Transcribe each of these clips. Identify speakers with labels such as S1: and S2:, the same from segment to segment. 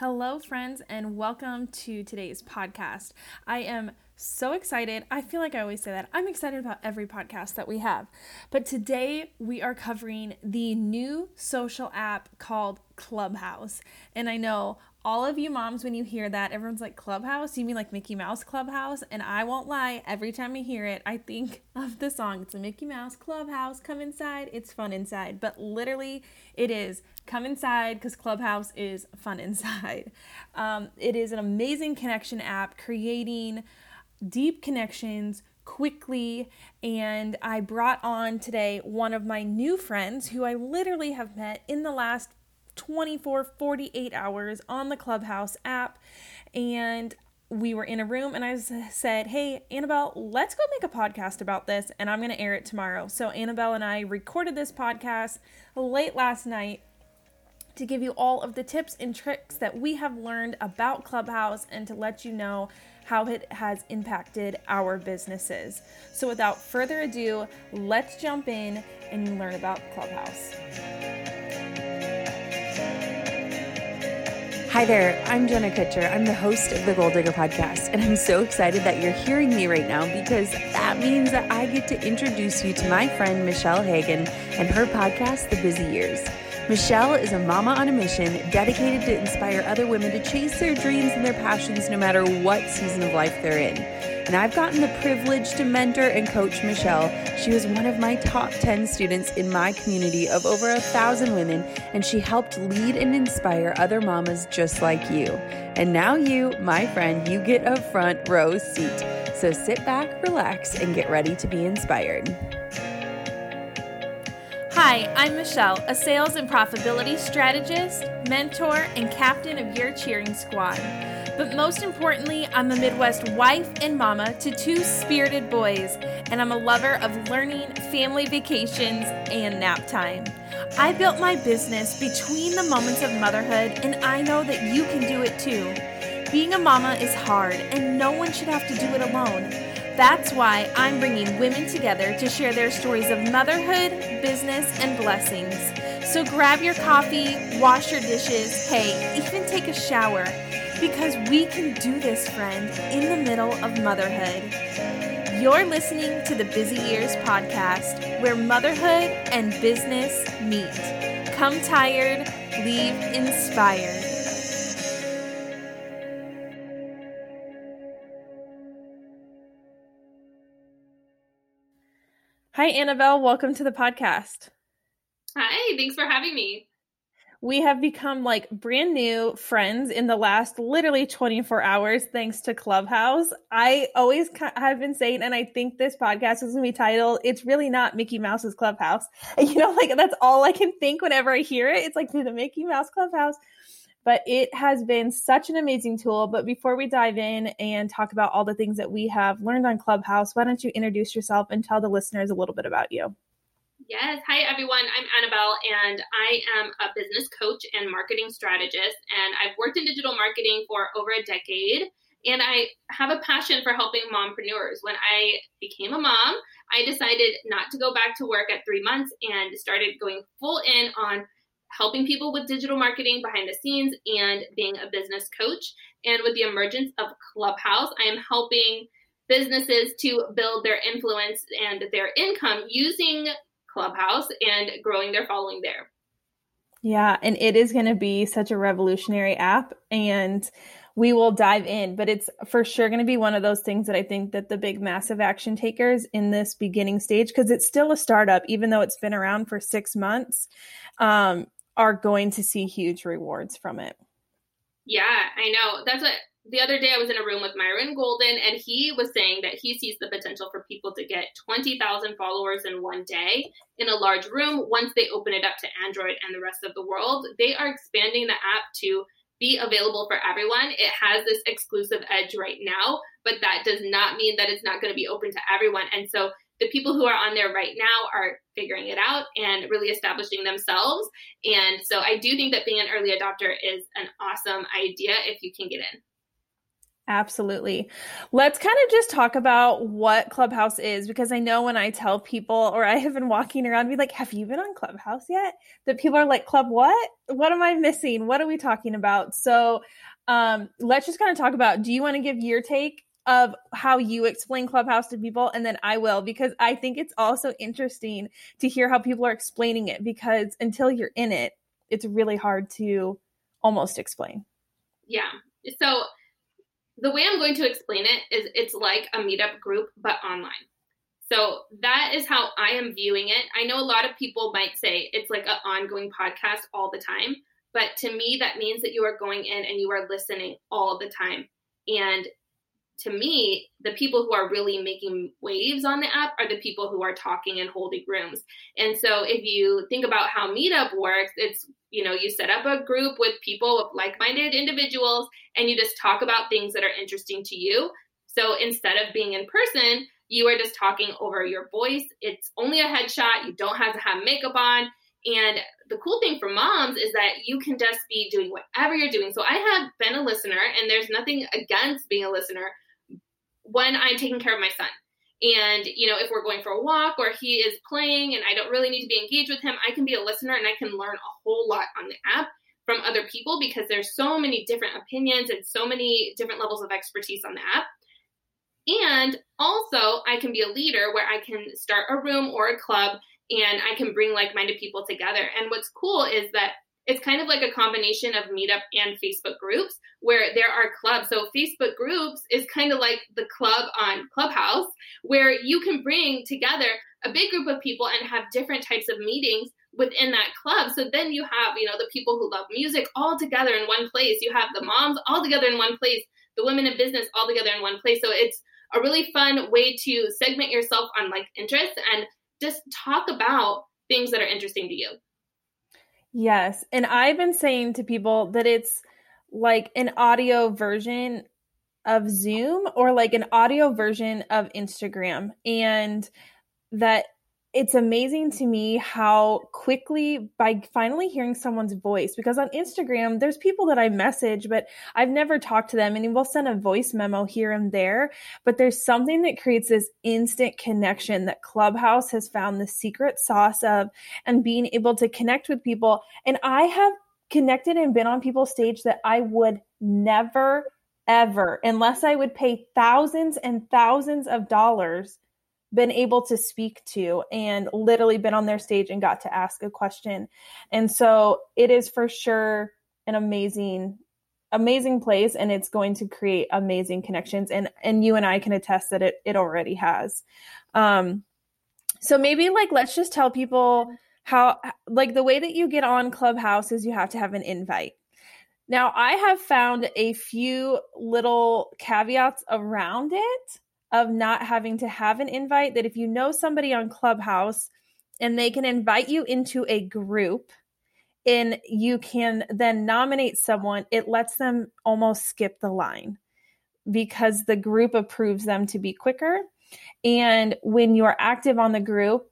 S1: Hello, friends, and welcome to today's podcast. I am so excited. I feel like I always say that. I'm excited about every podcast that we have. But today we are covering the new social app called Clubhouse. And I know all of you moms, when you hear that, everyone's like, Clubhouse? You mean like Mickey Mouse Clubhouse? And I won't lie, every time I hear it, I think of the song. It's a Mickey Mouse Clubhouse. Come inside. It's fun inside. But literally, it is come inside because Clubhouse is fun inside. Um, it is an amazing connection app creating deep connections quickly. And I brought on today one of my new friends who I literally have met in the last 24, 48 hours on the Clubhouse app. And we were in a room and I said, Hey, Annabelle, let's go make a podcast about this and I'm going to air it tomorrow. So, Annabelle and I recorded this podcast late last night to give you all of the tips and tricks that we have learned about Clubhouse and to let you know how it has impacted our businesses. So, without further ado, let's jump in and learn about Clubhouse.
S2: Hi there, I'm Jenna Kutcher. I'm the host of the Goal Digger podcast, and I'm so excited that you're hearing me right now because that means that I get to introduce you to my friend Michelle Hagan and her podcast, The Busy Years. Michelle is a mama on a mission dedicated to inspire other women to chase their dreams and their passions no matter what season of life they're in. And I've gotten the privilege to mentor and coach Michelle. She was one of my top 10 students in my community of over a thousand women, and she helped lead and inspire other mamas just like you. And now, you, my friend, you get a front row seat. So sit back, relax, and get ready to be inspired.
S1: Hi, I'm Michelle, a sales and profitability strategist, mentor, and captain of your cheering squad. But most importantly, I'm a Midwest wife and mama to two spirited boys, and I'm a lover of learning, family vacations, and nap time. I built my business between the moments of motherhood, and I know that you can do it too. Being a mama is hard, and no one should have to do it alone. That's why I'm bringing women together to share their stories of motherhood, business, and blessings. So grab your coffee, wash your dishes, hey, even take a shower, because we can do this, friend, in the middle of motherhood. You're listening to the Busy Years podcast, where motherhood and business meet. Come tired, leave inspired. Hi, Annabelle. Welcome to the podcast.
S3: Hi, thanks for having me.
S1: We have become like brand new friends in the last literally 24 hours thanks to Clubhouse. I always have been saying, and I think this podcast is going to be titled, It's Really Not Mickey Mouse's Clubhouse. And, you know, like that's all I can think whenever I hear it. It's like the Mickey Mouse Clubhouse but it has been such an amazing tool. But before we dive in and talk about all the things that we have learned on Clubhouse, why don't you introduce yourself and tell the listeners a little bit about you?
S3: Yes. Hi, everyone. I'm Annabelle, and I am a business coach and marketing strategist. And I've worked in digital marketing for over a decade. And I have a passion for helping mompreneurs. When I became a mom, I decided not to go back to work at three months and started going full in on helping people with digital marketing behind the scenes and being a business coach. And with the emergence of Clubhouse, I am helping businesses to build their influence and their income using Clubhouse and growing their following there.
S1: Yeah, and it is going to be such a revolutionary app and we will dive in, but it's for sure going to be one of those things that I think that the big massive action takers in this beginning stage because it's still a startup even though it's been around for 6 months. Um, are going to see huge rewards from it.
S3: Yeah, I know. That's what the other day I was in a room with Myron Golden, and he was saying that he sees the potential for people to get 20,000 followers in one day in a large room once they open it up to Android and the rest of the world. They are expanding the app to be available for everyone. It has this exclusive edge right now, but that does not mean that it's not going to be open to everyone. And so the people who are on there right now are figuring it out and really establishing themselves. And so I do think that being an early adopter is an awesome idea if you can get in.
S1: Absolutely. Let's kind of just talk about what Clubhouse is because I know when I tell people or I have been walking around be like, "Have you been on Clubhouse yet?" that people are like, "Club what? What am I missing? What are we talking about?" So, um, let's just kind of talk about do you want to give your take of how you explain Clubhouse to people and then I will because I think it's also interesting to hear how people are explaining it because until you're in it, it's really hard to almost explain.
S3: Yeah. So the way I'm going to explain it is it's like a meetup group, but online. So that is how I am viewing it. I know a lot of people might say it's like an ongoing podcast all the time, but to me, that means that you are going in and you are listening all the time. And to me, the people who are really making waves on the app are the people who are talking and holding rooms. And so if you think about how Meetup works, it's, you know, you set up a group with people, like minded individuals, and you just talk about things that are interesting to you. So instead of being in person, you are just talking over your voice. It's only a headshot. You don't have to have makeup on. And the cool thing for moms is that you can just be doing whatever you're doing. So I have been a listener, and there's nothing against being a listener when I'm taking care of my son. And, you know, if we're going for a walk or he is playing and I don't really need to be engaged with him, I can be a listener and I can learn a whole lot on the app from other people because there's so many different opinions and so many different levels of expertise on the app. And also, I can be a leader where I can start a room or a club and I can bring like minded people together. And what's cool is that it's kind of like a combination of meetup and Facebook groups where there are clubs. So Facebook groups is kind of like the club on Clubhouse where you can bring together a big group of people and have different types of meetings within that club. So then you have, you know, the people who love music all together in one place. You have the moms all together in one place, the women in business all together in one place. So it's a really fun way to segment yourself on like interests and just talk about things that are interesting to you.
S1: Yes. And I've been saying to people that it's like an audio version of Zoom or like an audio version of Instagram. And that it's amazing to me how quickly by finally hearing someone's voice because on Instagram there's people that I message but I've never talked to them and we'll send a voice memo here and there but there's something that creates this instant connection that Clubhouse has found the secret sauce of and being able to connect with people. And I have connected and been on people's stage that I would never ever unless I would pay thousands and thousands of dollars been able to speak to and literally been on their stage and got to ask a question. And so it is for sure an amazing amazing place and it's going to create amazing connections and and you and I can attest that it it already has. Um so maybe like let's just tell people how like the way that you get on Clubhouse is you have to have an invite. Now, I have found a few little caveats around it of not having to have an invite that if you know somebody on Clubhouse and they can invite you into a group and you can then nominate someone, it lets them almost skip the line because the group approves them to be quicker. And when you're active on the group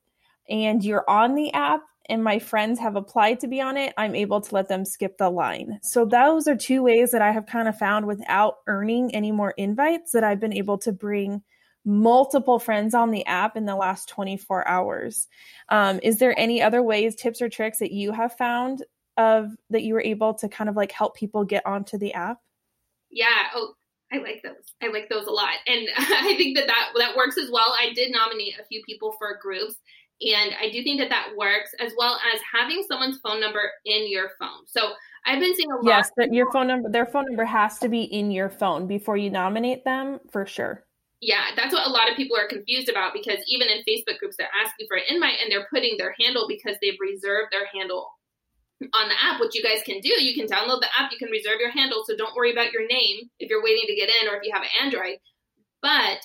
S1: and you're on the app, and my friends have applied to be on it, I'm able to let them skip the line. So, those are two ways that I have kind of found without earning any more invites that I've been able to bring multiple friends on the app in the last 24 hours. Um, is there any other ways, tips, or tricks that you have found of that you were able to kind of like help people get onto the app?
S3: Yeah. Oh, I like those. I like those a lot, and I think that that that works as well. I did nominate a few people for groups, and I do think that that works as well as having someone's phone number in your phone. So I've been seeing a lot.
S1: Yes, but your phone number, their phone number has to be in your phone before you nominate them for sure.
S3: Yeah, that's what a lot of people are confused about because even in Facebook groups, they're asking for an invite and they're putting their handle because they've reserved their handle on the app. What you guys can do, you can download the app, you can reserve your handle, so don't worry about your name if you're waiting to get in or if you have an Android. But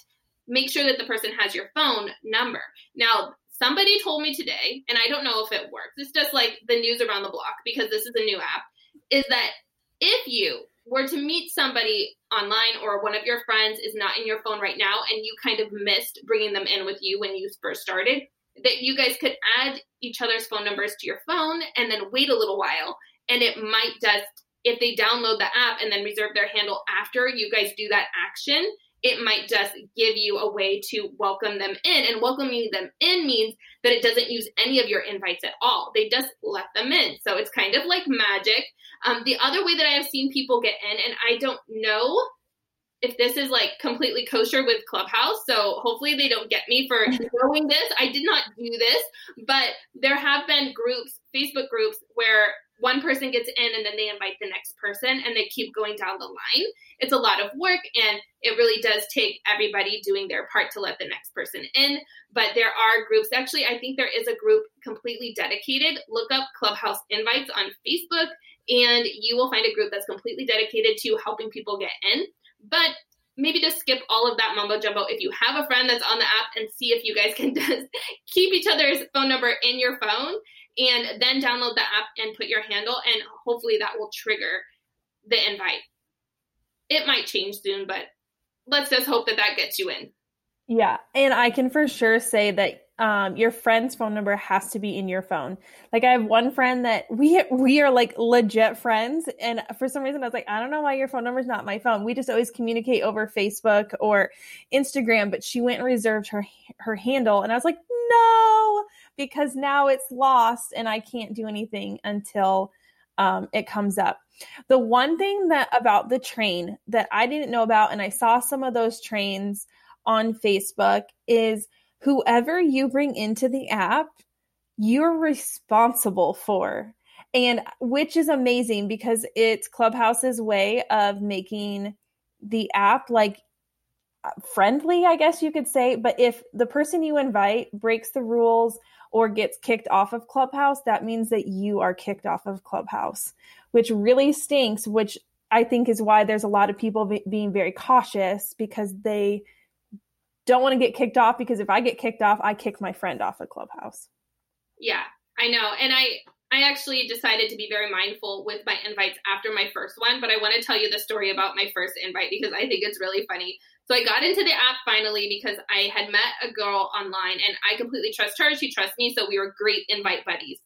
S3: make sure that the person has your phone number. Now, somebody told me today, and I don't know if it works, it's just like the news around the block because this is a new app, is that if you were to meet somebody online or one of your friends is not in your phone right now and you kind of missed bringing them in with you when you first started, that you guys could add each other's phone numbers to your phone and then wait a little while and it might just if they download the app and then reserve their handle after you guys do that action, it might just give you a way to welcome them in. And welcoming them in means that it doesn't use any of your invites at all. They just let them in. So it's kind of like magic. Um, the other way that I have seen people get in, and I don't know if this is like completely kosher with Clubhouse. So hopefully they don't get me for knowing this. I did not do this, but there have been groups, Facebook groups, where one person gets in and then they invite the next person and they keep going down the line. It's a lot of work and it really does take everybody doing their part to let the next person in. But there are groups, actually, I think there is a group completely dedicated. Look up Clubhouse Invites on Facebook and you will find a group that's completely dedicated to helping people get in. But maybe just skip all of that mumbo jumbo if you have a friend that's on the app and see if you guys can just keep each other's phone number in your phone and then download the app and put your handle and hopefully that will trigger the invite. It might change soon but let's just hope that that gets you in.
S1: Yeah and i can for sure say that um, your friend's phone number has to be in your phone. Like I have one friend that we we are like legit friends, and for some reason I was like, I don't know why your phone number is not my phone. We just always communicate over Facebook or Instagram, but she went and reserved her her handle, and I was like, no, because now it's lost and I can't do anything until um, it comes up. The one thing that about the train that I didn't know about, and I saw some of those trains on Facebook, is whoever you bring into the app, you're responsible for. And which is amazing because it's Clubhouse's way of making the app like friendly, I guess you could say. But if the person you invite breaks the rules or gets kicked off of Clubhouse, that means that you are kicked off of Clubhouse, which really stinks, which I think is why there's a lot of people be- being very cautious because they don't want to get kicked off because if I get kicked off, I kick my friend off of Clubhouse.
S3: Yeah, I know. And I I actually decided to be very mindful with my invites after my first one, but I want to tell you the story about my first invite because I think it's really funny. So I got into the app finally because I had met a girl online and I completely trust her. She trusts me. So we were great invite buddies.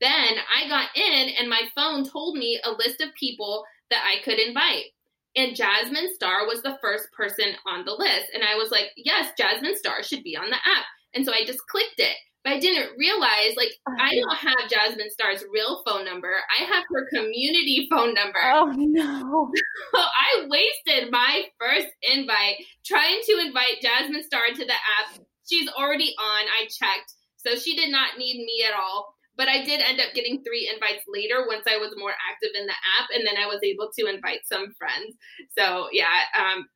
S3: Then I got in and my phone told me a list of people that I could invite. And Jasmine Star was the first person on the list. And I was like, yes, Jasmine Star should be on the app. And so I just clicked it. But I didn't realize, like, oh, I don't have Jasmine Star's real phone number. I have her community phone number.
S1: Oh, no.
S3: So I wasted my first invite trying to invite Jasmine Star to the app. She's already on. I checked. So she did not need me at all. But I did end up getting three invites later once I was more active in the app. And then I was able to invite some friends. So, yeah, um,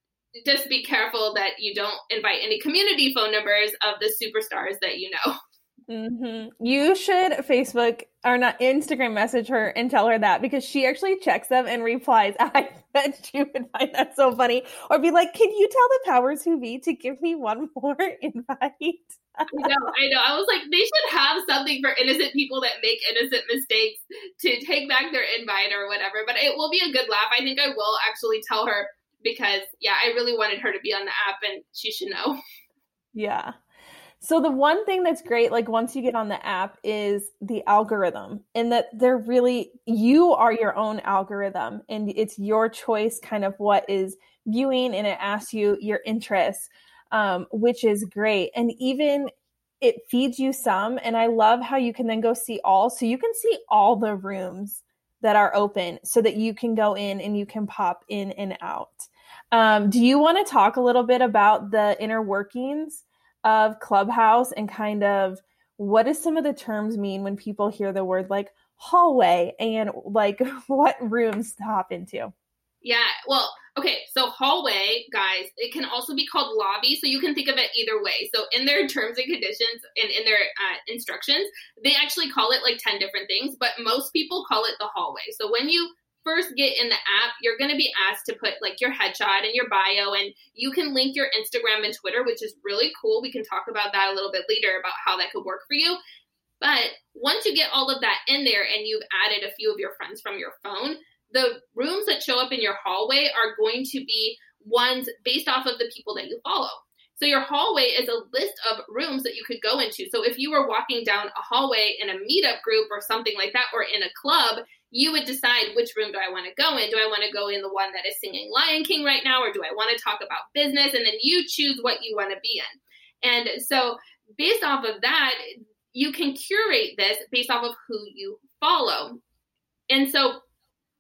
S3: just be careful that you don't invite any community phone numbers of the superstars that you know.
S1: Mm-hmm. You should Facebook or not Instagram message her and tell her that because she actually checks them and replies. I bet you would find that so funny. Or be like, "Can you tell the powers who be to give me one more invite?"
S3: I know, I know. I was like, they should have something for innocent people that make innocent mistakes to take back their invite or whatever. But it will be a good laugh. I think I will actually tell her because, yeah, I really wanted her to be on the app and she should know.
S1: Yeah. So the one thing that's great, like once you get on the app, is the algorithm, and that they're really you are your own algorithm, and it's your choice, kind of what is viewing, and it asks you your interests um, which is great. And even it feeds you some. And I love how you can then go see all. So you can see all the rooms that are open so that you can go in and you can pop in and out. Um, do you want to talk a little bit about the inner workings of Clubhouse and kind of what does some of the terms mean when people hear the word like hallway and like what rooms to hop into?
S3: Yeah, well, okay, so hallway, guys, it can also be called lobby, so you can think of it either way. So in their terms and conditions and in their uh, instructions, they actually call it like 10 different things, but most people call it the hallway. So when you first get in the app, you're going to be asked to put like your headshot and your bio, and you can link your Instagram and Twitter, which is really cool. We can talk about that a little bit later about how that could work for you. But once you get all of that in there and you've added a few of your friends from your phone, the rooms that show up in your hallway are going to be ones based off of the people that you follow. So your hallway is a list of rooms that you could go into. So if you were walking down a hallway in a meetup group or something like that, or in a club, you would decide which room do I want to go in. Do I want to go in the one that is singing Lion King right now, or do I want to talk about business? And then you choose what you want to be in. And so, based off of that, you can curate this based off of who you follow. And so,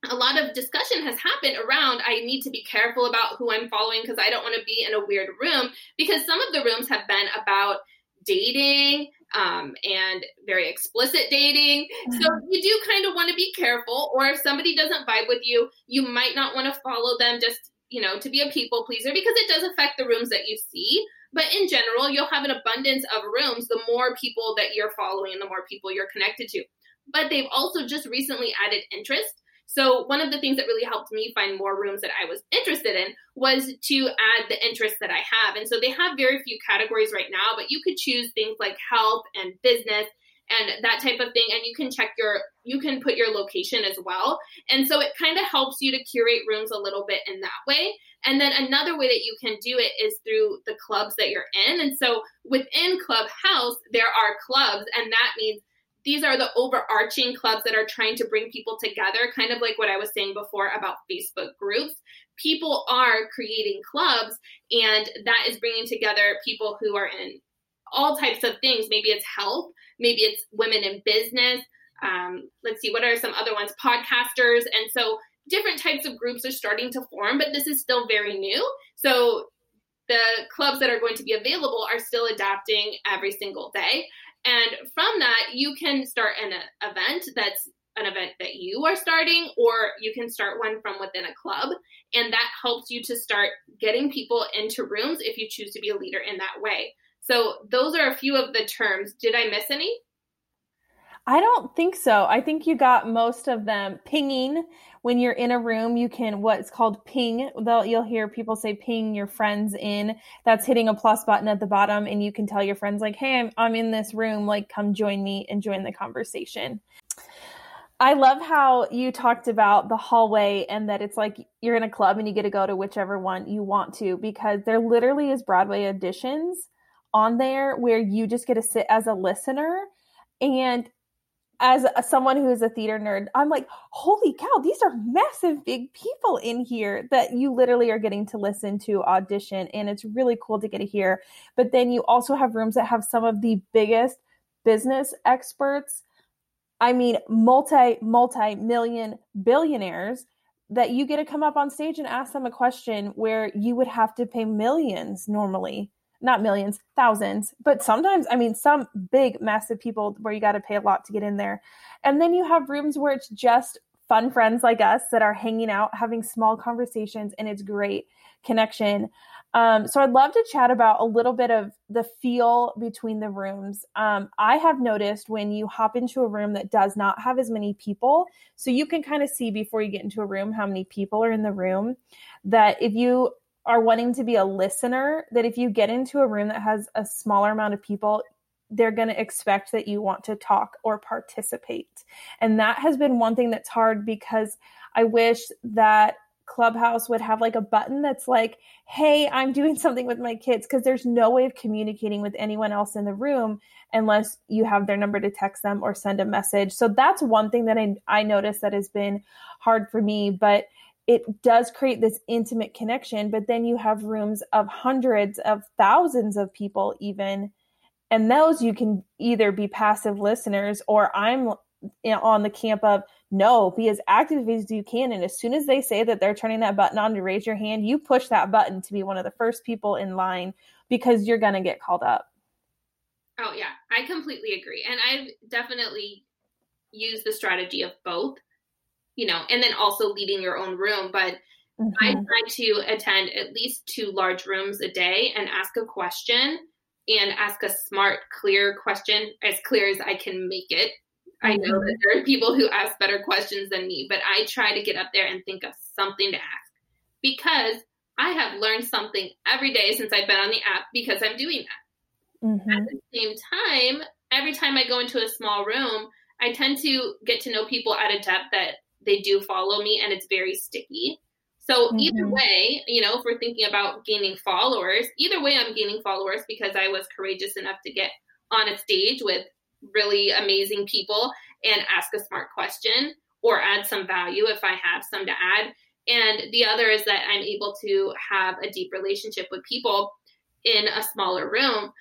S3: a lot of discussion has happened around I need to be careful about who I'm following because I don't want to be in a weird room because some of the rooms have been about dating um, and very explicit dating. Mm-hmm. So you do kind of want to be careful, or if somebody doesn't vibe with you, you might not want to follow them just, you know, to be a people pleaser because it does affect the rooms that you see. But in general, you'll have an abundance of rooms the more people that you're following and the more people you're connected to. But they've also just recently added interest. So one of the things that really helped me find more rooms that I was interested in was to add the interests that I have. And so they have very few categories right now, but you could choose things like health and business and that type of thing and you can check your you can put your location as well. And so it kind of helps you to curate rooms a little bit in that way. And then another way that you can do it is through the clubs that you're in. And so within clubhouse there are clubs and that means these are the overarching clubs that are trying to bring people together, kind of like what I was saying before about Facebook groups. People are creating clubs, and that is bringing together people who are in all types of things. Maybe it's health, maybe it's women in business. Um, let's see, what are some other ones? Podcasters. And so different types of groups are starting to form, but this is still very new. So the clubs that are going to be available are still adapting every single day. And from that, you can start an event that's an event that you are starting, or you can start one from within a club. And that helps you to start getting people into rooms if you choose to be a leader in that way. So, those are a few of the terms. Did I miss any?
S1: I don't think so. I think you got most of them. Pinging when you're in a room, you can what's called ping. They'll, you'll hear people say ping your friends in. That's hitting a plus button at the bottom, and you can tell your friends like, "Hey, I'm I'm in this room. Like, come join me and join the conversation." I love how you talked about the hallway and that it's like you're in a club and you get to go to whichever one you want to because there literally is Broadway auditions on there where you just get to sit as a listener and as a, someone who is a theater nerd, I'm like, holy cow, these are massive, big people in here that you literally are getting to listen to audition. And it's really cool to get to hear. But then you also have rooms that have some of the biggest business experts. I mean, multi, multi million billionaires that you get to come up on stage and ask them a question where you would have to pay millions normally not millions, thousands, but sometimes, I mean, some big, massive people where you got to pay a lot to get in there. And then you have rooms where it's just fun friends like us that are hanging out, having small conversations, and it's great connection. Um, so I'd love to chat about a little bit of the feel between the rooms. Um, I have noticed when you hop into a room that does not have as many people, so you can kind of see before you get into a room how many people are in the room, that if you are wanting to be a listener that if you get into a room that has a smaller amount of people they're going to expect that you want to talk or participate. And that has been one thing that's hard because i wish that clubhouse would have like a button that's like hey i'm doing something with my kids because there's no way of communicating with anyone else in the room unless you have their number to text them or send a message. So that's one thing that i, I noticed that has been hard for me but it does create this intimate connection but then you have rooms of hundreds of thousands of people even and those you can either be passive listeners or i'm on the camp of no be as active as you can and as soon as they say that they're turning that button on to raise your hand you push that button to be one of the first people in line because you're going to get called up.
S3: Oh yeah i completely agree and i've definitely used the strategy of both you know, and then also leading your own room. But mm-hmm. I try to attend at least two large rooms a day and ask a question and ask a smart, clear question, as clear as I can make it. Mm-hmm. I know that there are people who ask better questions than me, but I try to get up there and think of something to ask because I have learned something every day since I've been on the app because I'm doing that. Mm-hmm. At the same time, every time I go into a small room, I tend to get to know people at a depth that they do follow me and it's very sticky. So mm-hmm. either way, you know, if we're thinking about gaining followers, either way I'm gaining followers because I was courageous enough to get on a stage with really amazing people and ask a smart question or add some value if I have some to add. And the other is that I'm able to have a deep relationship with people in a smaller room.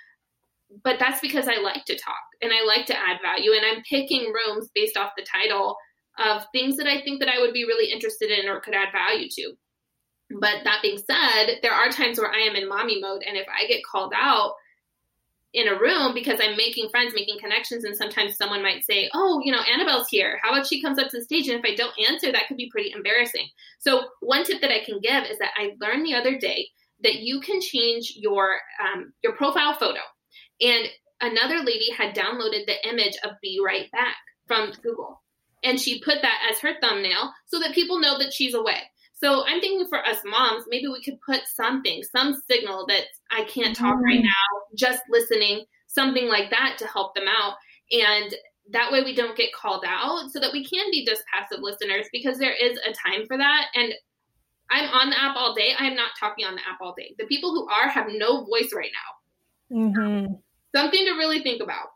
S3: But that's because I like to talk and I like to add value. And I'm picking rooms based off the title of things that I think that I would be really interested in or could add value to. But that being said, there are times where I am in mommy mode. And if I get called out, in a room because I'm making friends, making connections, and sometimes someone might say, "Oh, you know, Annabelle's here. How about she comes up to the stage?" And if I don't answer, that could be pretty embarrassing. So one tip that I can give is that I learned the other day that you can change your um, your profile photo, and another lady had downloaded the image of "Be Right Back" from Google, and she put that as her thumbnail so that people know that she's away. So I'm thinking for us moms, maybe we could put something, some signal that I can't talk right mm-hmm. now, just listening, something like that to help them out. And that way we don't get called out so that we can be just passive listeners because there is a time for that. And I'm on the app all day. I am not talking on the app all day. The people who are have no voice right now. Mm-hmm. Something to really think about.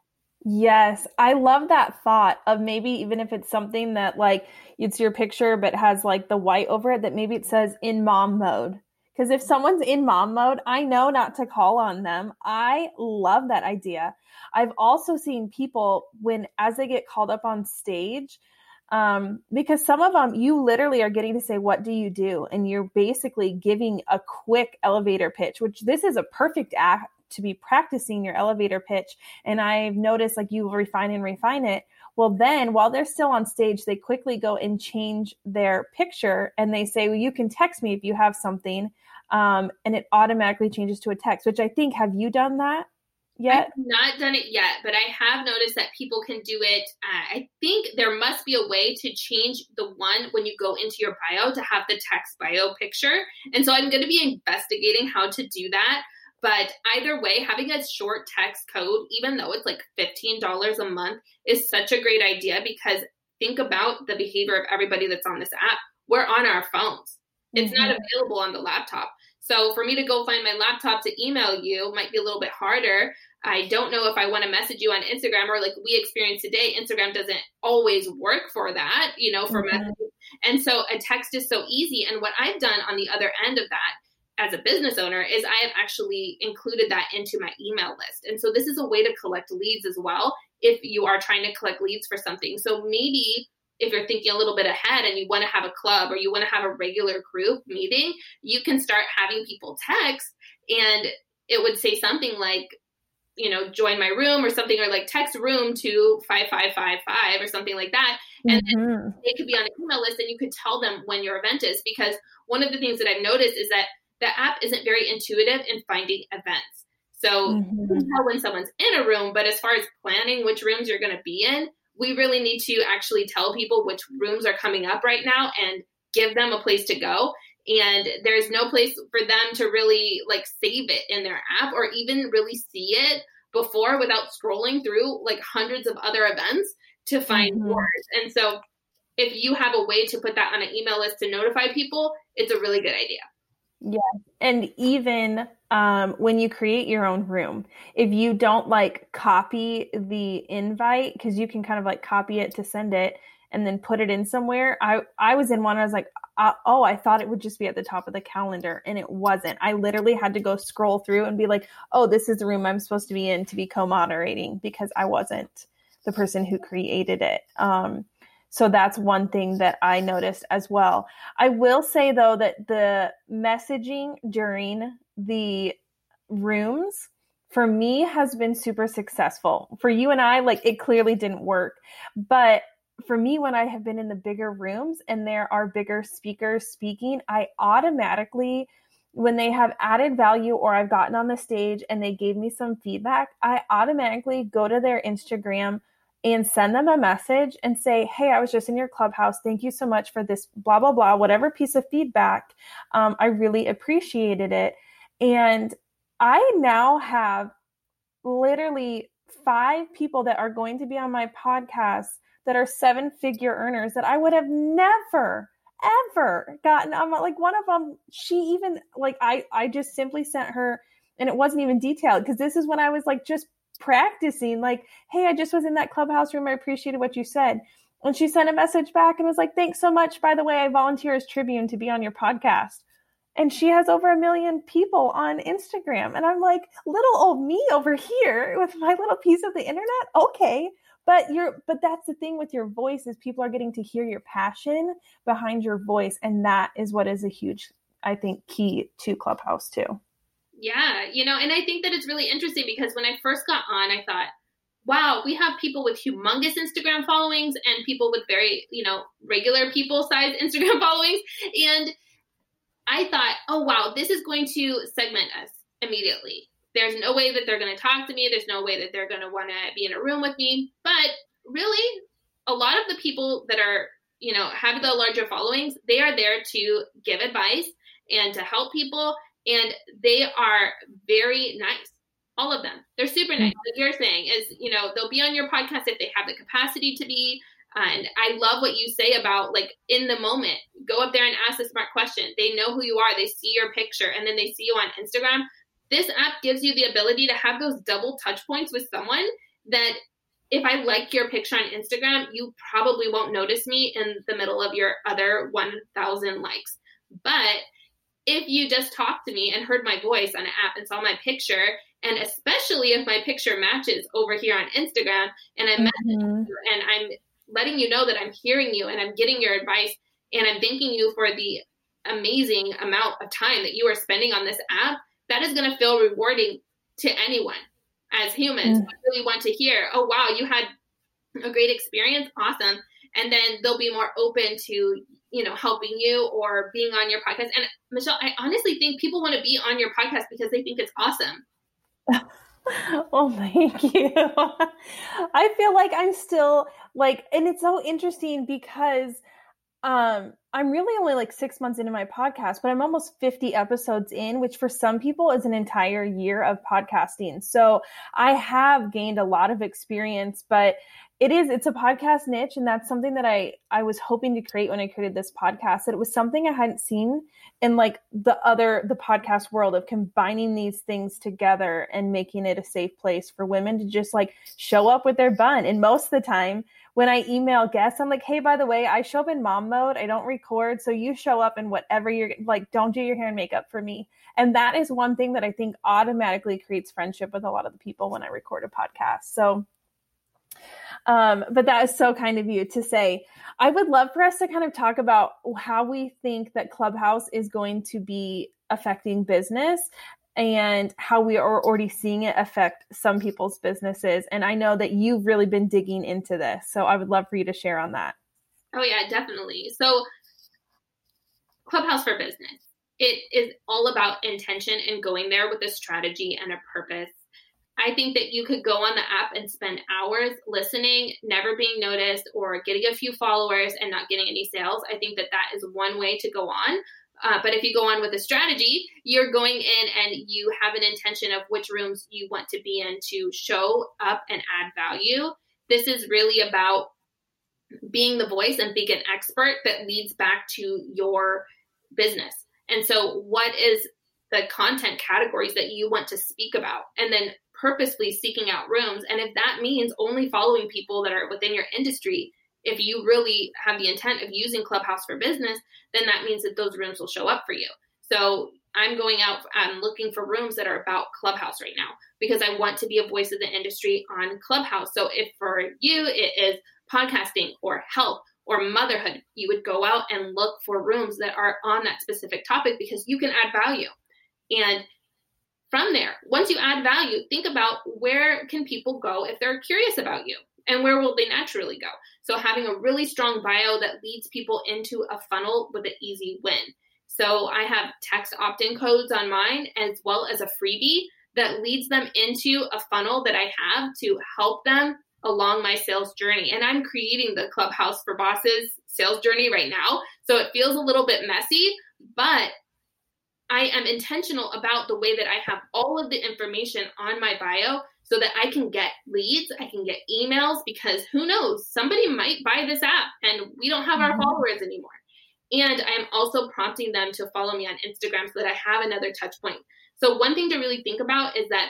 S1: Yes, I love that thought of maybe even if it's something that like it's your picture but has like the white over it that maybe it says in mom mode. Because if someone's in mom mode, I know not to call on them. I love that idea. I've also seen people when as they get called up on stage, um, because some of them you literally are getting to say what do you do and you're basically giving a quick elevator pitch which this is a perfect act to be practicing your elevator pitch and I've noticed like you refine and refine it. Well, then while they're still on stage, they quickly go and change their picture and they say, well, you can text me if you have something. Um, and it automatically changes to a text, which I think, have you done that? Yet?
S3: I've not done it yet, but I have noticed that people can do it. Uh, I think there must be a way to change the one when you go into your bio to have the text bio picture. And so I'm going to be investigating how to do that. But either way, having a short text code, even though it's like $15 a month, is such a great idea because think about the behavior of everybody that's on this app. We're on our phones, it's mm-hmm. not available on the laptop. So for me to go find my laptop to email you might be a little bit harder. I don't know if I want to message you on Instagram or like we experienced today, Instagram doesn't always work for that, you know, for mm-hmm. messages. And so a text is so easy. And what I've done on the other end of that as a business owner is I have actually included that into my email list. And so this is a way to collect leads as well if you are trying to collect leads for something. So maybe if you're thinking a little bit ahead and you want to have a club or you want to have a regular group meeting, you can start having people text and it would say something like, you know, join my room or something, or like text room to 5555 or something like that. And mm-hmm. then they could be on an email list and you could tell them when your event is. Because one of the things that I've noticed is that the app isn't very intuitive in finding events. So mm-hmm. you can tell when someone's in a room, but as far as planning which rooms you're going to be in, we really need to actually tell people which rooms are coming up right now and give them a place to go. And there's no place for them to really like save it in their app or even really see it before without scrolling through like hundreds of other events to find mm-hmm. yours. And so if you have a way to put that on an email list to notify people, it's a really good idea.
S1: Yeah. And even um, when you create your own room, if you don't like copy the invite, because you can kind of like copy it to send it and then put it in somewhere. I, I was in one, I was like, uh, oh, I thought it would just be at the top of the calendar, and it wasn't. I literally had to go scroll through and be like, oh, this is the room I'm supposed to be in to be co moderating because I wasn't the person who created it. Um, so that's one thing that I noticed as well. I will say though that the messaging during the rooms for me has been super successful. For you and I, like it clearly didn't work. But for me, when I have been in the bigger rooms and there are bigger speakers speaking, I automatically, when they have added value or I've gotten on the stage and they gave me some feedback, I automatically go to their Instagram and send them a message and say, Hey, I was just in your clubhouse. Thank you so much for this, blah, blah, blah, whatever piece of feedback. Um, I really appreciated it. And I now have literally five people that are going to be on my podcast that are seven figure earners that I would have never ever gotten on my, like one of them she even like I I just simply sent her and it wasn't even detailed because this is when I was like just practicing like hey i just was in that clubhouse room i appreciated what you said And she sent a message back and was like, Thanks so much. By the way, I volunteer as Tribune to be on your podcast. And she has over a million people on Instagram. And I'm like, little old me over here with my little piece of the internet. Okay. But you're but that's the thing with your voice is people are getting to hear your passion behind your voice. And that is what is a huge, I think, key to Clubhouse too.
S3: Yeah, you know, and I think that it's really interesting because when I first got on, I thought, wow, we have people with humongous Instagram followings and people with very, you know, regular people size Instagram followings. And I thought, oh, wow, this is going to segment us immediately. There's no way that they're going to talk to me. There's no way that they're going to want to be in a room with me. But really, a lot of the people that are, you know, have the larger followings, they are there to give advice and to help people. And they are very nice all of them. They're super nice. Like you're saying is, you know, they'll be on your podcast if they have the capacity to be. Uh, and I love what you say about like in the moment, go up there and ask a smart question. They know who you are. They see your picture and then they see you on Instagram. This app gives you the ability to have those double touch points with someone that if I like your picture on Instagram, you probably won't notice me in the middle of your other 1,000 likes. But if you just talked to me and heard my voice on an app and saw my picture and especially if my picture matches over here on Instagram and I'm mm-hmm. and I'm letting you know that I'm hearing you and I'm getting your advice and I'm thanking you for the amazing amount of time that you are spending on this app, that is going to feel rewarding to anyone as humans. Mm-hmm. really want to hear, oh, wow, you had a great experience. Awesome. And then they'll be more open to, you know, helping you or being on your podcast. And Michelle, I honestly think people want to be on your podcast because they think it's awesome.
S1: oh, thank you. I feel like I'm still like, and it's so interesting because um I'm really only like six months into my podcast, but I'm almost 50 episodes in, which for some people is an entire year of podcasting. So I have gained a lot of experience, but it is it's a podcast niche and that's something that i i was hoping to create when i created this podcast that it was something i hadn't seen in like the other the podcast world of combining these things together and making it a safe place for women to just like show up with their bun and most of the time when i email guests i'm like hey by the way i show up in mom mode. I don't record. So you show up in whatever you're like don't do your hair and makeup for me. And that is one thing that i think automatically creates friendship with a lot of the people when i record a podcast. So um, but that is so kind of you to say. I would love for us to kind of talk about how we think that Clubhouse is going to be affecting business and how we are already seeing it affect some people's businesses. And I know that you've really been digging into this. So I would love for you to share on that.
S3: Oh, yeah, definitely. So, Clubhouse for Business. It is all about intention and going there with a strategy and a purpose I think that you could go on the app and spend hours listening, never being noticed, or getting a few followers and not getting any sales. I think that that is one way to go on. Uh, but if you go on with a strategy, you're going in and you have an intention of which rooms you want to be in to show up and add value. This is really about being the voice and being an expert that leads back to your business. And so, what is the content categories that you want to speak about? And then purposely seeking out rooms. And if that means only following people that are within your industry, if you really have the intent of using Clubhouse for business, then that means that those rooms will show up for you. So I'm going out and looking for rooms that are about Clubhouse right now because I want to be a voice of the industry on Clubhouse. So if for you it is podcasting or health or motherhood, you would go out and look for rooms that are on that specific topic because you can add value. And from there once you add value think about where can people go if they're curious about you and where will they naturally go? So having a really strong bio that leads people into a funnel with an easy win. So i have text opt-in codes on mine as well as a freebie that leads them into a funnel that i have to help them along my sales journey. And i'm creating the clubhouse for bosses sales journey right now so it feels a little bit messy but I am intentional about the way that I have all of the information on my bio so that I can get leads, I can get emails because who knows, somebody might buy this app and we don't have our mm-hmm. followers anymore. And I'm also prompting them to follow me on Instagram so that I have another touch point. So, one thing to really think about is that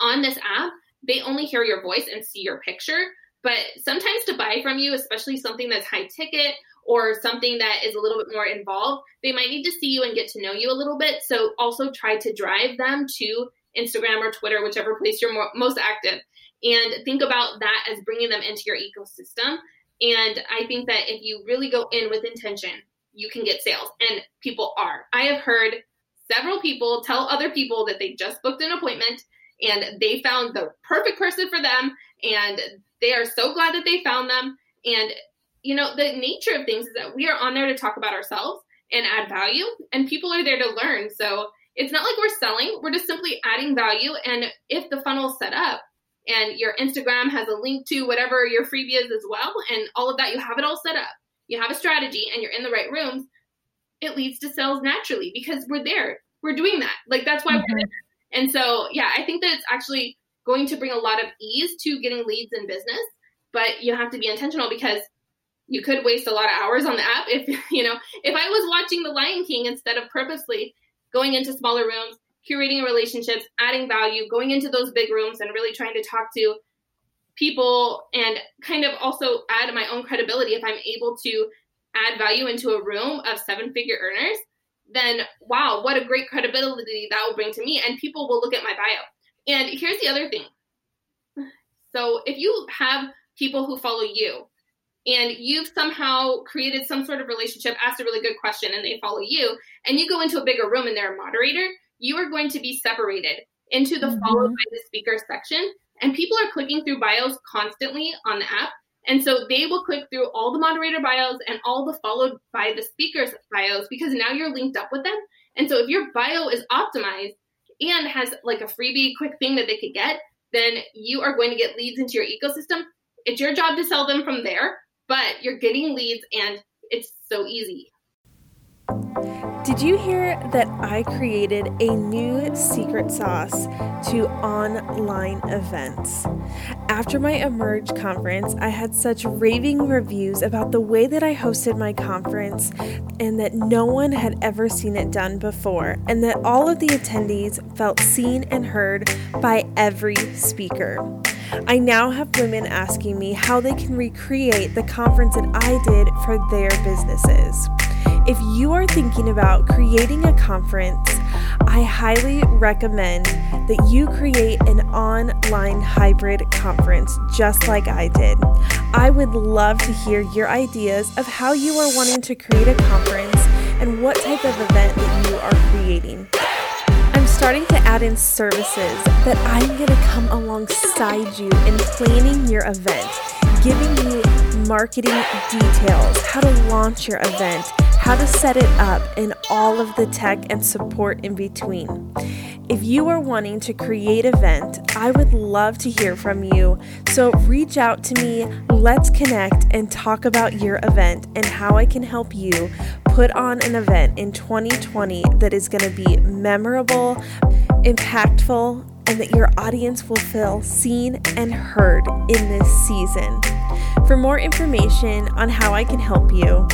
S3: on this app, they only hear your voice and see your picture, But sometimes to buy from you, especially something that's high ticket or something that is a little bit more involved, they might need to see you and get to know you a little bit. So also try to drive them to Instagram or Twitter, whichever place you're more, most active, and think about that as bringing them into your ecosystem. And I think that if you really go in with intention, you can get sales, and people are. I have heard several people tell other people that they just booked an appointment and they found the perfect person for them. And they are so glad that they found them. And you know the nature of things is that we are on there to talk about ourselves and add value. And people are there to learn. So it's not like we're selling we're just simply adding value. And if the funnel's set up and your instagram has a link to whatever your freebie is as well and all of that you have it all set up you have a strategy and you're in the right rooms it leads to sales naturally because we're there. We're doing that. Like that's why mm-hmm. we're there. And so, yeah, I think that it's actually going to bring a lot of ease to getting leads in business, but you have to be intentional because you could waste a lot of hours on the app if, you know, if I was watching The Lion King instead of purposely going into smaller rooms, curating relationships, adding value, going into those big rooms and really trying to talk to people and kind of also add my own credibility if I'm able to add value into a room of seven figure earners then wow, what a great credibility that will bring to me. And people will look at my bio. And here's the other thing. So if you have people who follow you and you've somehow created some sort of relationship, asked a really good question, and they follow you, and you go into a bigger room and they're a moderator, you are going to be separated into the mm-hmm. followed by the speaker section. And people are clicking through bios constantly on the app. And so they will click through all the moderator bios and all the followed by the speakers bios because now you're linked up with them. And so if your bio is optimized and has like a freebie quick thing that they could get, then you are going to get leads into your ecosystem. It's your job to sell them from there, but you're getting leads and it's so easy.
S1: Did you hear that I created a new secret sauce to online events? After my Emerge conference, I had such raving reviews about the way that I hosted my conference and that no one had ever seen it done before, and that all of the attendees felt seen and heard by every speaker. I now have women asking me how they can recreate the conference that I did for their businesses. If you are thinking about creating a conference, I highly recommend that you create an online hybrid conference just like I did. I would love to hear your ideas of how you are wanting to create a conference and what type of event that you are creating. Starting to add in services that I'm going to come alongside you in planning your event, giving you marketing details, how to launch your event how to set it up, and all of the tech and support in between. If you are wanting to create an event, I would love to hear from you. So reach out to me, let's connect and talk about your event and how I can help you put on an event in 2020 that is going to be memorable, impactful, and that your audience will feel seen and heard in this season. For more information on how I can help you,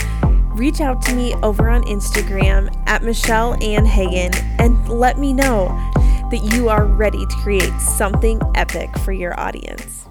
S1: reach out to me over on Instagram at Michelle Ann Hagan and let me know that you are ready to create something epic for your audience.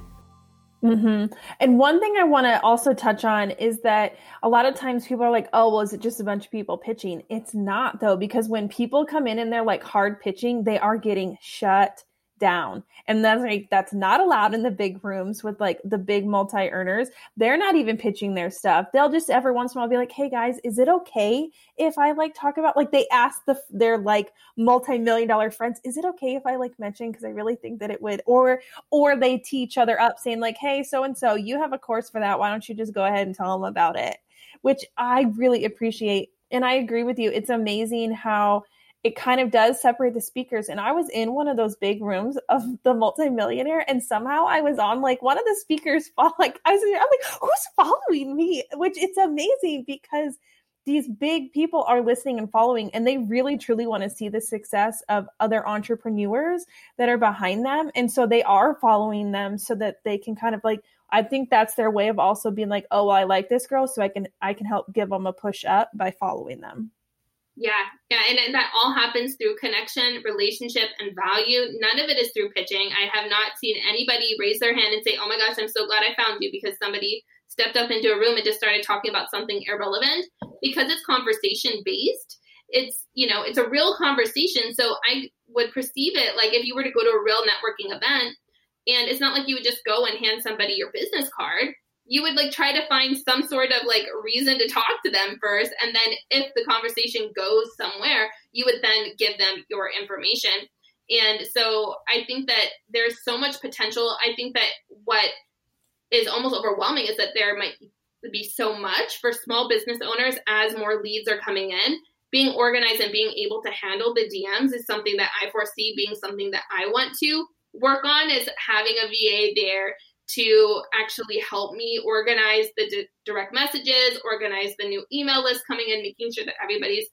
S1: Mm-hmm. And one thing I want to also touch on is that a lot of times people are like, oh, well, is it just a bunch of people pitching? It's not, though, because when people come in and they're like hard pitching, they are getting shut down. And that's like that's not allowed in the big rooms with like the big multi earners. They're not even pitching their stuff. They'll just every once in a while be like, "Hey guys, is it okay if I like talk about like they ask the their like multi million dollar friends, is it okay if I like mention because I really think that it would or or they tee each other up saying like, "Hey, so and so, you have a course for that. Why don't you just go ahead and tell them about it?" Which I really appreciate and I agree with you. It's amazing how it kind of does separate the speakers. And I was in one of those big rooms of the multimillionaire, and somehow I was on like one of the speakers. Fall like I was, I'm like, who's following me? Which it's amazing because these big people are listening and following, and they really truly want to see the success of other entrepreneurs that are behind them, and so they are following them so that they can kind of like. I think that's their way of also being like, oh, well, I like this girl, so I can I can help give them a push up by following them.
S3: Yeah, yeah, and, and that all happens through connection, relationship, and value. None of it is through pitching. I have not seen anybody raise their hand and say, "Oh my gosh, I'm so glad I found you," because somebody stepped up into a room and just started talking about something irrelevant. Because it's conversation based, it's you know it's a real conversation. So I would perceive it like if you were to go to a real networking event, and it's not like you would just go and hand somebody your business card you would like try to find some sort of like reason to talk to them first and then if the conversation goes somewhere you would then give them your information. And so i think that there's so much potential. I think that what is almost overwhelming is that there might be so much for small business owners as more leads are coming in. Being organized and being able to handle the dms is something that i foresee being something that i want to work on is having a va there to actually help me organize the direct messages, organize the new email list coming in, making sure that everybody's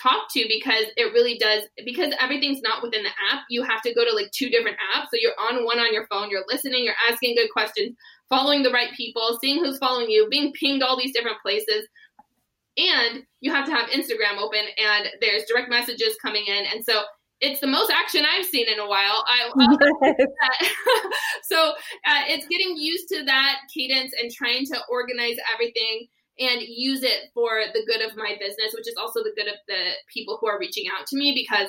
S3: talked to because it really does because everything's not within the app you have to go to like two different apps. So you're on one on your phone you're listening you're asking good questions following the right people seeing who's following you being pinged all these different places. And you have to have instagram open and there's direct messages coming in. And so it's the most action I've seen in a while. I so uh, it's getting used to that cadence and trying to organize everything and use it for the good of my business, which is also the good of the people who are reaching out to me because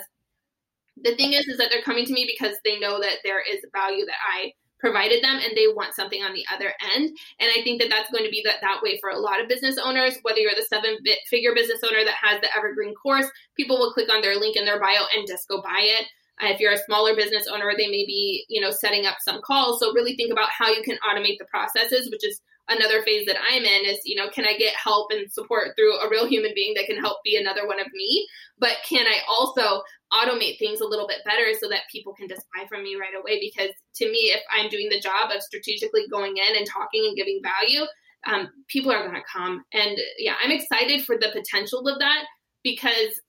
S3: the thing is is that they're coming to me because they know that there is value that I provided them and they want something on the other end. And I think that that's going to be that, that way for a lot of business owners, whether you're the seven figure business owner that has the evergreen course, people will click on their link in their bio and just go buy it. Uh, if you're a smaller business owner, they may be, you know, setting up some calls. So really think about how you can automate the processes, which is another phase that I'm in is, you know, can I get help and support through a real human being that can help be another one of me? But can I also automate things a little bit better so that people can just buy from me right away? Because to me, if I'm doing the job of strategically going in and talking and giving value, um, people are going to come. And yeah, I'm excited for the potential of that because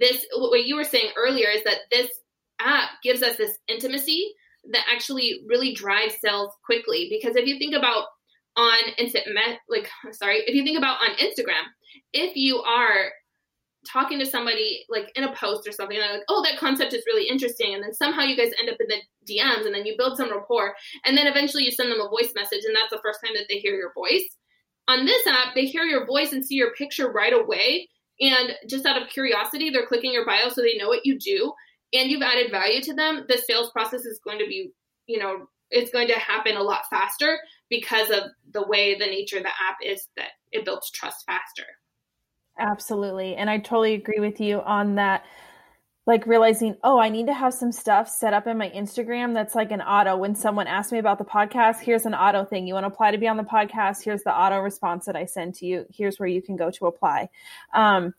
S3: this, what you were saying earlier is that this app gives us this intimacy that actually really drives sales quickly. Because if you think about on Instagram, like sorry, if you think about on Instagram, if you are talking to somebody like in a post or something, and they're like, oh, that concept is really interesting, and then somehow you guys end up in the DMs, and then you build some rapport, and then eventually you send them a voice message, and that's the first time that they hear your voice. On this app, they hear your voice and see your picture right away, and just out of curiosity, they're clicking your bio so they know what you do, and you've added value to them. The sales process is going to be, you know, it's going to happen a lot faster because of the way the nature of the app is that it builds trust faster.
S1: Absolutely. And I totally agree with you on that. Like realizing, oh, I need to have some stuff set up in my Instagram that's like an auto. When someone asks me about the podcast, here's an auto thing. You want to apply to be on the podcast? Here's the auto response that I send to you. Here's where you can go to apply. Um,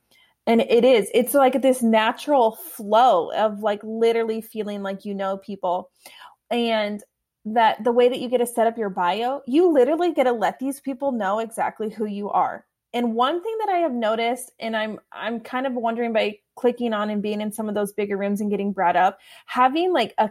S1: and it is, it's like this natural flow of like literally feeling like you know people. And that the way that you get to set up your bio, you literally get to let these people know exactly who you are. And one thing that I have noticed, and I'm I'm kind of wondering by clicking on and being in some of those bigger rooms and getting brought up, having like a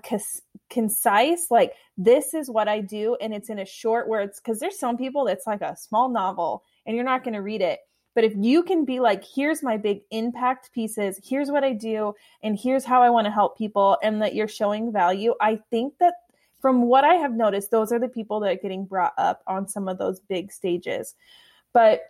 S1: concise, like this is what I do, and it's in a short words because there's some people that's like a small novel and you're not going to read it. But if you can be like, here's my big impact pieces, here's what I do, and here's how I want to help people, and that you're showing value, I think that from what I have noticed, those are the people that are getting brought up on some of those big stages. But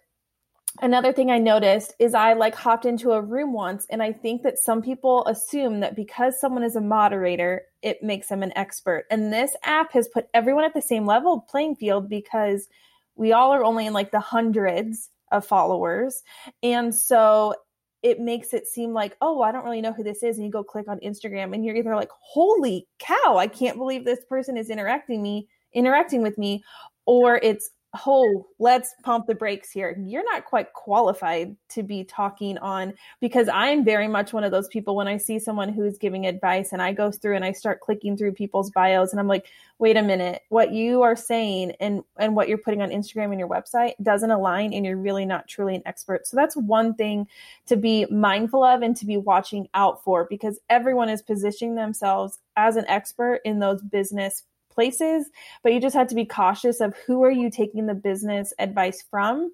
S1: another thing I noticed is I like hopped into a room once, and I think that some people assume that because someone is a moderator, it makes them an expert. And this app has put everyone at the same level playing field because we all are only in like the hundreds of followers. And so it makes it seem like, oh, I don't really know who this is. And you go click on Instagram and you're either like, holy cow, I can't believe this person is interacting me, interacting with me, or it's oh, let's pump the brakes here. You're not quite qualified to be talking on because I'm very much one of those people when I see someone who is giving advice and I go through and I start clicking through people's bios and I'm like, wait a minute, what you are saying and and what you're putting on Instagram and your website doesn't align and you're really not truly an expert. So that's one thing to be mindful of and to be watching out for because everyone is positioning themselves as an expert in those business places, but you just have to be cautious of who are you taking the business advice from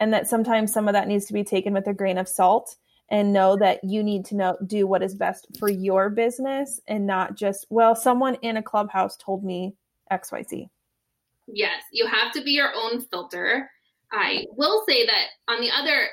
S1: and that sometimes some of that needs to be taken with a grain of salt and know that you need to know do what is best for your business and not just well someone in a clubhouse told me xyz
S3: yes you have to be your own filter. I will say that on the other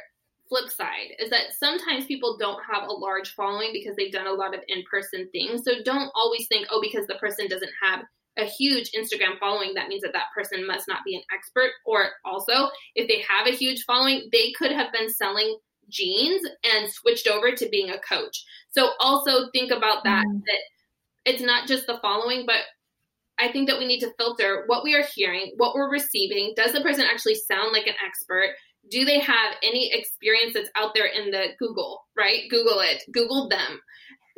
S3: flip side is that sometimes people don't have a large following because they've done a lot of in-person things. So don't always think oh because the person doesn't have a huge Instagram following, that means that that person must not be an expert. Or also, if they have a huge following, they could have been selling jeans and switched over to being a coach. So also think about that mm. that it's not just the following, but I think that we need to filter what we are hearing, what we're receiving. Does the person actually sound like an expert? Do they have any experience that's out there in the Google, right? Google it, Google them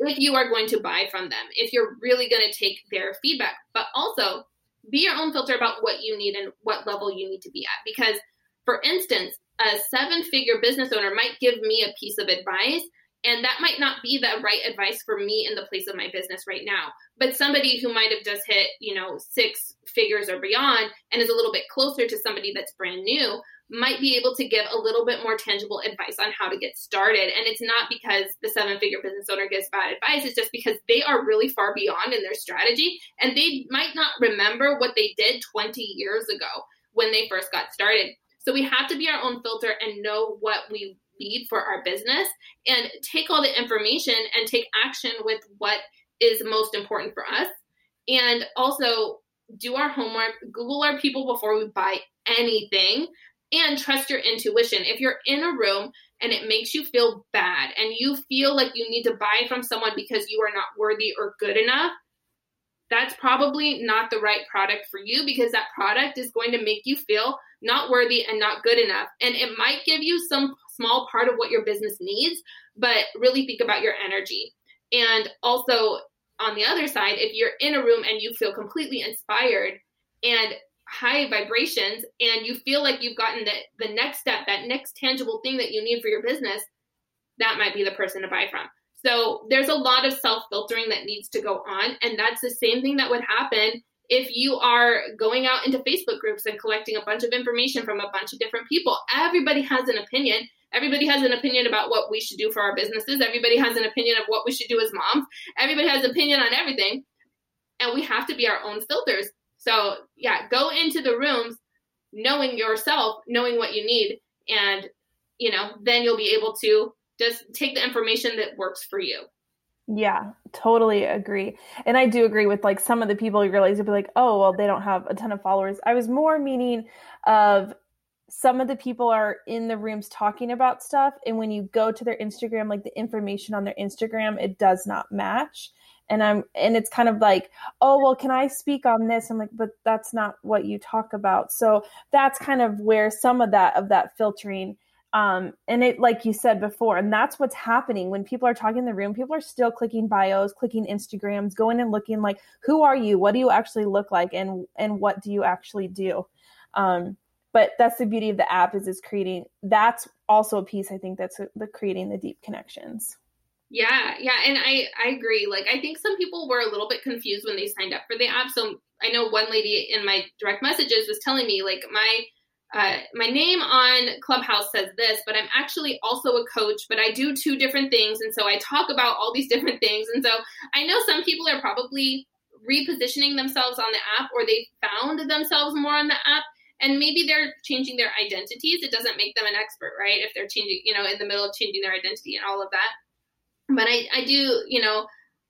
S3: if you are going to buy from them, if you're really going to take their feedback, but also be your own filter about what you need and what level you need to be at. Because, for instance, a seven figure business owner might give me a piece of advice, and that might not be the right advice for me in the place of my business right now. But somebody who might have just hit, you know, six figures or beyond and is a little bit closer to somebody that's brand new might be able to give a little bit more tangible advice on how to get started. And it's not because the seven figure business owner gives bad advice, it's just because they are really far beyond in their strategy and they might not remember what they did 20 years ago when they first got started. So we have to be our own filter and know what we need for our business and take all the information and take action with what is most important for us. And also do our homework, Google our people before we buy anything and trust your intuition. If you're in a room and it makes you feel bad and you feel like you need to buy from someone because you are not worthy or good enough, that's probably not the right product for you because that product is going to make you feel not worthy and not good enough. And it might give you some small part of what your business needs, but really think about your energy. And also, on the other side, if you're in a room and you feel completely inspired and high vibrations and you feel like you've gotten the, the next step, that next tangible thing that you need for your business, that might be the person to buy from. So there's a lot of self filtering that needs to go on. And that's the same thing that would happen if you are going out into Facebook groups and collecting a bunch of information from a bunch of different people. Everybody has an opinion. Everybody has an opinion about what we should do for our businesses. Everybody has an opinion of what we should do as moms. Everybody has an opinion on everything. And we have to be our own filters. So, yeah, go into the rooms knowing yourself, knowing what you need, and you know, then you'll be able to just take the information that works for you.
S1: Yeah, totally agree. And I do agree with like some of the people you realize you'll be like, oh, well, they don't have a ton of followers. I was more meaning of some of the people are in the rooms talking about stuff. And when you go to their Instagram, like the information on their Instagram, it does not match and i'm and it's kind of like oh well can i speak on this? I'm like but that's not what you talk about. So that's kind of where some of that of that filtering um and it like you said before and that's what's happening. When people are talking in the room people are still clicking bios clicking instagrams going and looking like who are you? What do you actually look like? And and what do you actually do? Um but that's the beauty of the app is it's creating that's also a piece i think that's the creating the deep connections
S3: yeah, yeah, and I I agree. Like I think some people were a little bit confused when they signed up for the app. So I know one lady in my direct messages was telling me like my uh, my name on Clubhouse says this, but I'm actually also a coach, but I do two different things. And so I talk about all these different things. And so I know some people are probably repositioning themselves on the app or they found themselves more on the app. And maybe they're changing their identities. It doesn't make them an expert, right? If they're changing, you know, in the middle of changing their identity and all of that. But I, I do, you know,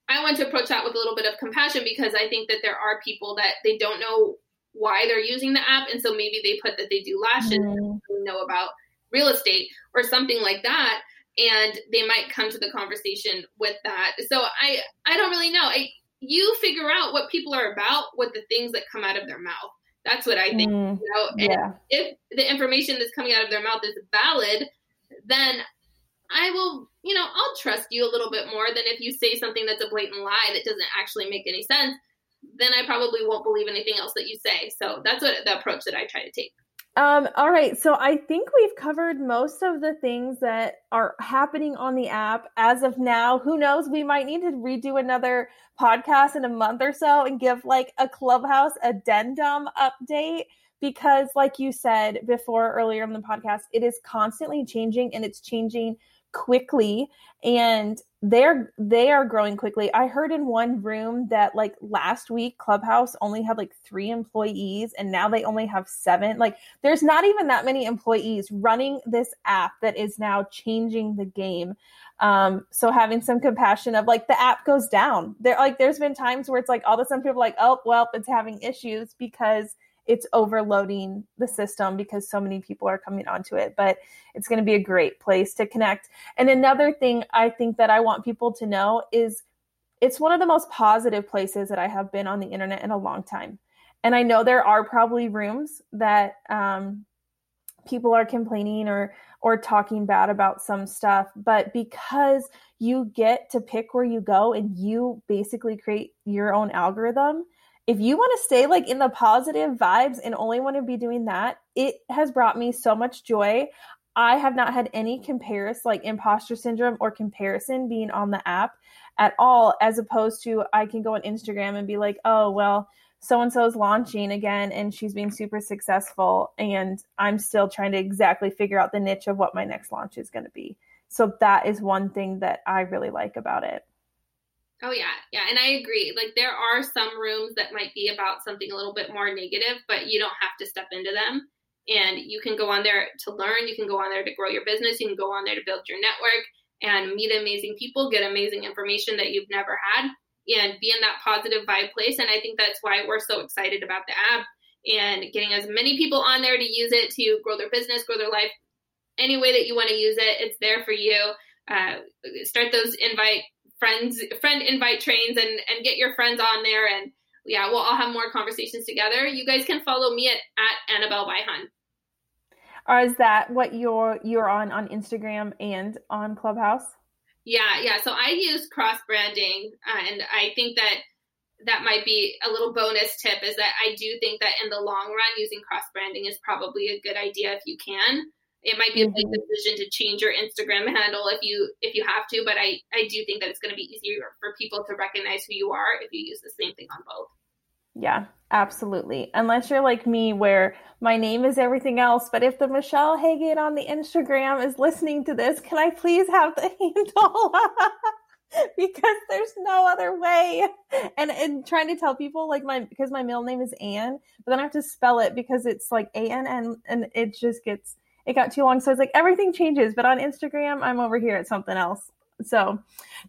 S3: I want to approach that with a little bit of compassion because I think that there are people that they don't know why they're using the app. And so maybe they put that they do lashes mm. and know about real estate or something like that. And they might come to the conversation with that. So I, I don't really know. I, you figure out what people are about with the things that come out of their mouth. That's what I think. Mm, you know? yeah. if the information that's coming out of their mouth is valid, then I will, you know, I'll trust you a little bit more than if you say something that's a blatant lie that doesn't actually make any sense. Then I probably won't believe anything else that you say. So that's what the approach that I try to take.
S1: Um, all right. So I think we've covered most of the things that are happening on the app as of now. Who knows? We might need to redo another podcast in a month or so and give like a clubhouse addendum update because, like you said before earlier in the podcast, it is constantly changing and it's changing quickly and they're they are growing quickly. I heard in one room that like last week Clubhouse only had like 3 employees and now they only have 7. Like there's not even that many employees running this app that is now changing the game. Um, so having some compassion of like the app goes down. There like there's been times where it's like all of a sudden people like, "Oh, well, it's having issues because it's overloading the system because so many people are coming onto it. But it's going to be a great place to connect. And another thing I think that I want people to know is it's one of the most positive places that I have been on the internet in a long time. And I know there are probably rooms that um, people are complaining or or talking bad about some stuff, but because you get to pick where you go and you basically create your own algorithm, if you want to stay like in the positive vibes and only want to be doing that, it has brought me so much joy. I have not had any comparison, like imposter syndrome or comparison being on the app at all, as opposed to I can go on Instagram and be like, oh, well, so and so is launching again and she's being super successful. And I'm still trying to exactly figure out the niche of what my next launch is going to be. So that is one thing that I really like about it.
S3: Oh yeah, yeah, and I agree. Like there are some rooms that might be about something a little bit more negative, but you don't have to step into them. And you can go on there to learn. You can go on there to grow your business. You can go on there to build your network and meet amazing people, get amazing information that you've never had, and be in that positive vibe place. And I think that's why we're so excited about the app and getting as many people on there to use it to grow their business, grow their life. Any way that you want to use it, it's there for you. Uh, start those invite friends friend invite trains and and get your friends on there. And yeah we'll all have more conversations together. You guys can follow me at, at annabelle Byhan.
S1: or is that what you're you're on on instagram and on clubhouse?
S3: Yeah yeah. So i use cross branding uh, and i think that that might be a little bonus tip is that i do think that in the long run using cross branding is probably a good idea if you can it might be a big mm-hmm. decision to change your Instagram handle if you if you have to, but I I do think that it's going to be easier for people to recognize who you are if you use the same thing on both.
S1: Yeah, absolutely. Unless you're like me, where my name is everything else, but if the Michelle Hagan on the Instagram is listening to this, can I please have the handle? because there's no other way. And and trying to tell people like my because my middle name is Anne, but then I have to spell it because it's like A N N, and it just gets it got too long. So it's like everything changes, but on Instagram, I'm over here at something else. So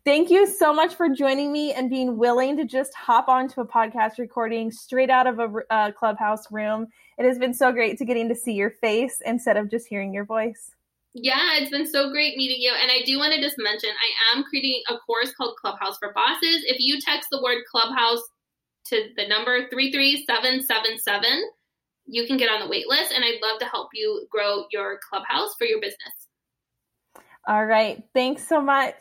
S1: thank you so much for joining me and being willing to just hop onto a podcast recording straight out of a uh, clubhouse room. It has been so great to getting to see your face instead of just hearing your voice.
S3: Yeah, it's been so great meeting you. And I do want to just mention I am creating a course called Clubhouse for Bosses. If you text the word clubhouse to the number 33777, you can get on the wait list and I'd love to help you grow your clubhouse for your business.
S1: All right. Thanks so much.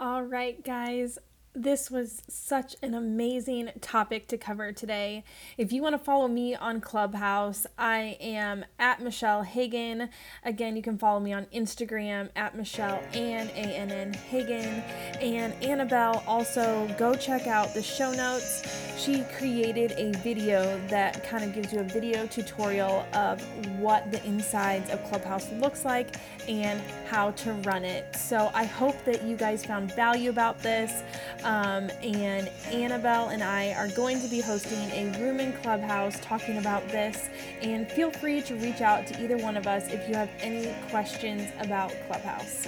S1: All right, guys this was such an amazing topic to cover today. If you want to follow me on Clubhouse, I am at Michelle Hagan. Again, you can follow me on Instagram at Michelle and A N N Hagan. And Annabelle, also go check out the show notes. She created a video that kind of gives you a video tutorial of what the insides of Clubhouse looks like and how to run it. So I hope that you guys found value about this. Um, and Annabelle and I are going to be hosting a room in Clubhouse talking about this. And feel free to reach out to either one of us if you have any questions about Clubhouse.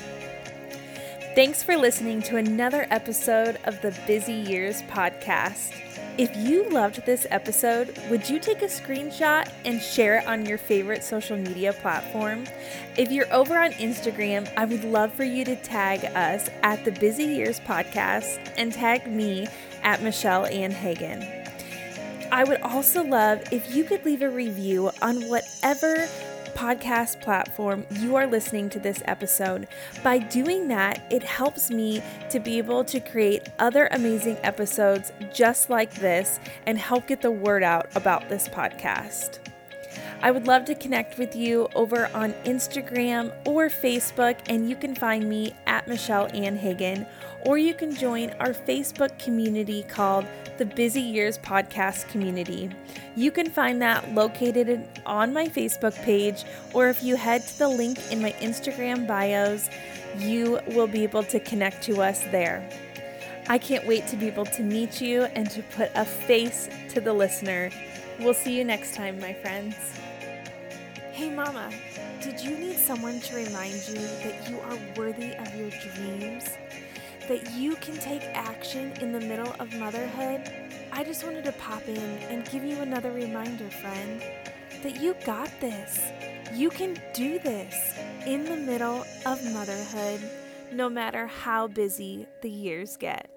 S1: Thanks for listening to another episode of the Busy Years podcast. If you loved this episode, would you take a screenshot and share it on your favorite social media platform? If you're over on Instagram, I would love for you to tag us at the Busy Years Podcast and tag me at Michelle Ann Hagan. I would also love if you could leave a review on whatever podcast platform you are listening to this episode. By doing that, it helps me to be able to create other amazing episodes just like this and help get the word out about this podcast. I would love to connect with you over on Instagram or Facebook, and you can find me at Michelle Ann Hagan, or you can join our Facebook community called the Busy Years Podcast Community. You can find that located on my Facebook page, or if you head to the link in my Instagram bios, you will be able to connect to us there. I can't wait to be able to meet you and to put a face to the listener. We'll see you next time, my friends. Hey, Mama, did you need someone to remind you that you are worthy of your dreams? That you can take action in the middle of motherhood? I just wanted to pop in and give you another reminder, friend, that you got this. You can do this in the middle of motherhood, no matter how busy the years get.